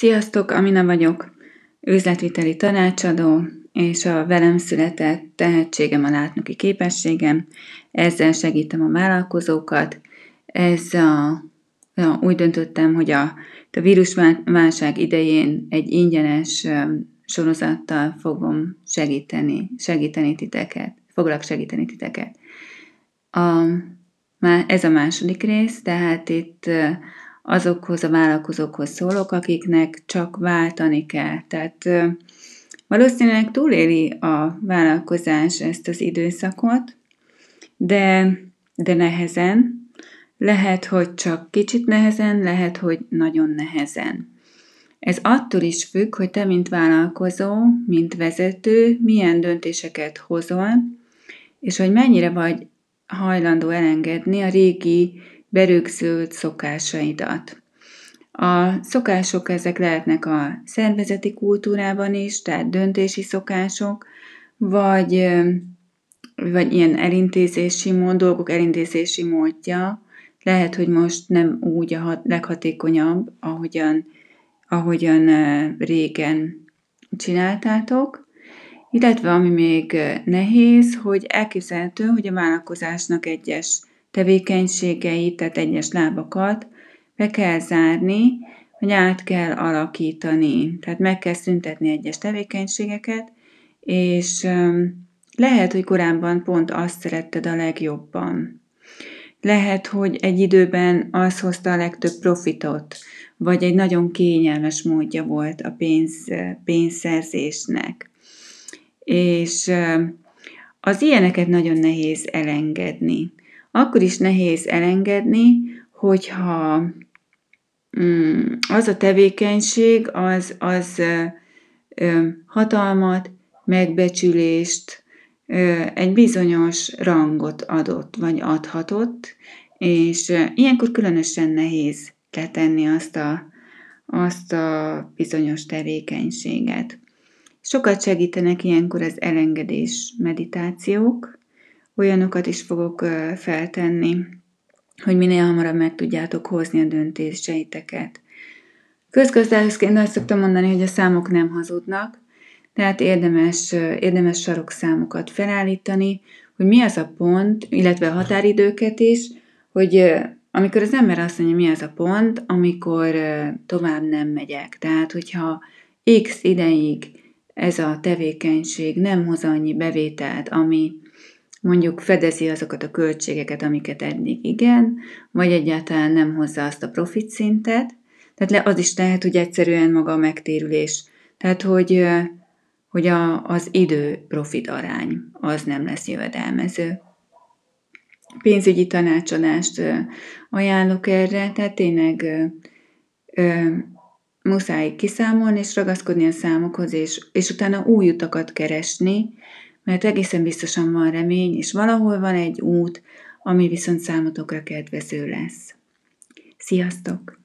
Sziasztok, Amina vagyok, üzletviteli tanácsadó, és a velem született tehetségem a látnoki képességem. Ezzel segítem a vállalkozókat. Ez a, a, úgy döntöttem, hogy a, a vírusválság idején egy ingyenes sorozattal fogom segíteni, segíteni titeket, foglak segíteni titeket. A, ez a második rész, tehát itt azokhoz a vállalkozókhoz szólok, akiknek csak váltani kell. Tehát valószínűleg túléli a vállalkozás ezt az időszakot, de, de nehezen. Lehet, hogy csak kicsit nehezen, lehet, hogy nagyon nehezen. Ez attól is függ, hogy te, mint vállalkozó, mint vezető, milyen döntéseket hozol, és hogy mennyire vagy hajlandó elengedni a régi berögzült szokásaidat. A szokások ezek lehetnek a szervezeti kultúrában is, tehát döntési szokások, vagy, vagy ilyen elintézési mód, dolgok elintézési módja. Lehet, hogy most nem úgy a leghatékonyabb, ahogyan, ahogyan régen csináltátok, illetve ami még nehéz, hogy elképzelhető, hogy a vállalkozásnak egyes tevékenységeit, tehát egyes lábakat be kell zárni, hogy át kell alakítani. Tehát meg kell szüntetni egyes tevékenységeket, és lehet, hogy korábban pont azt szeretted a legjobban. Lehet, hogy egy időben az hozta a legtöbb profitot, vagy egy nagyon kényelmes módja volt a pénz, pénzszerzésnek. És az ilyeneket nagyon nehéz elengedni akkor is nehéz elengedni, hogyha mm, az a tevékenység az, az hatalmat, megbecsülést, egy bizonyos rangot adott, vagy adhatott, és ilyenkor különösen nehéz letenni azt a, azt a bizonyos tevékenységet. Sokat segítenek ilyenkor az elengedés meditációk, olyanokat is fogok feltenni, hogy minél hamarabb meg tudjátok hozni a döntéseiteket. Közgazdászként azt szoktam mondani, hogy a számok nem hazudnak, tehát érdemes, érdemes sarokszámokat felállítani, hogy mi az a pont, illetve a határidőket is, hogy amikor az ember azt mondja, mi az a pont, amikor tovább nem megyek. Tehát, hogyha x ideig ez a tevékenység nem hoz annyi bevételt, ami mondjuk fedezi azokat a költségeket, amiket eddig igen, vagy egyáltalán nem hozza azt a profit szintet. Tehát az is lehet, hogy egyszerűen maga a megtérülés. Tehát, hogy, hogy a, az idő profit arány az nem lesz jövedelmező. Pénzügyi tanácsadást ajánlok erre, tehát tényleg muszáj kiszámolni és ragaszkodni a számokhoz, és, és utána új utakat keresni, mert egészen biztosan van remény, és valahol van egy út, ami viszont számotokra kedvező lesz. Sziasztok!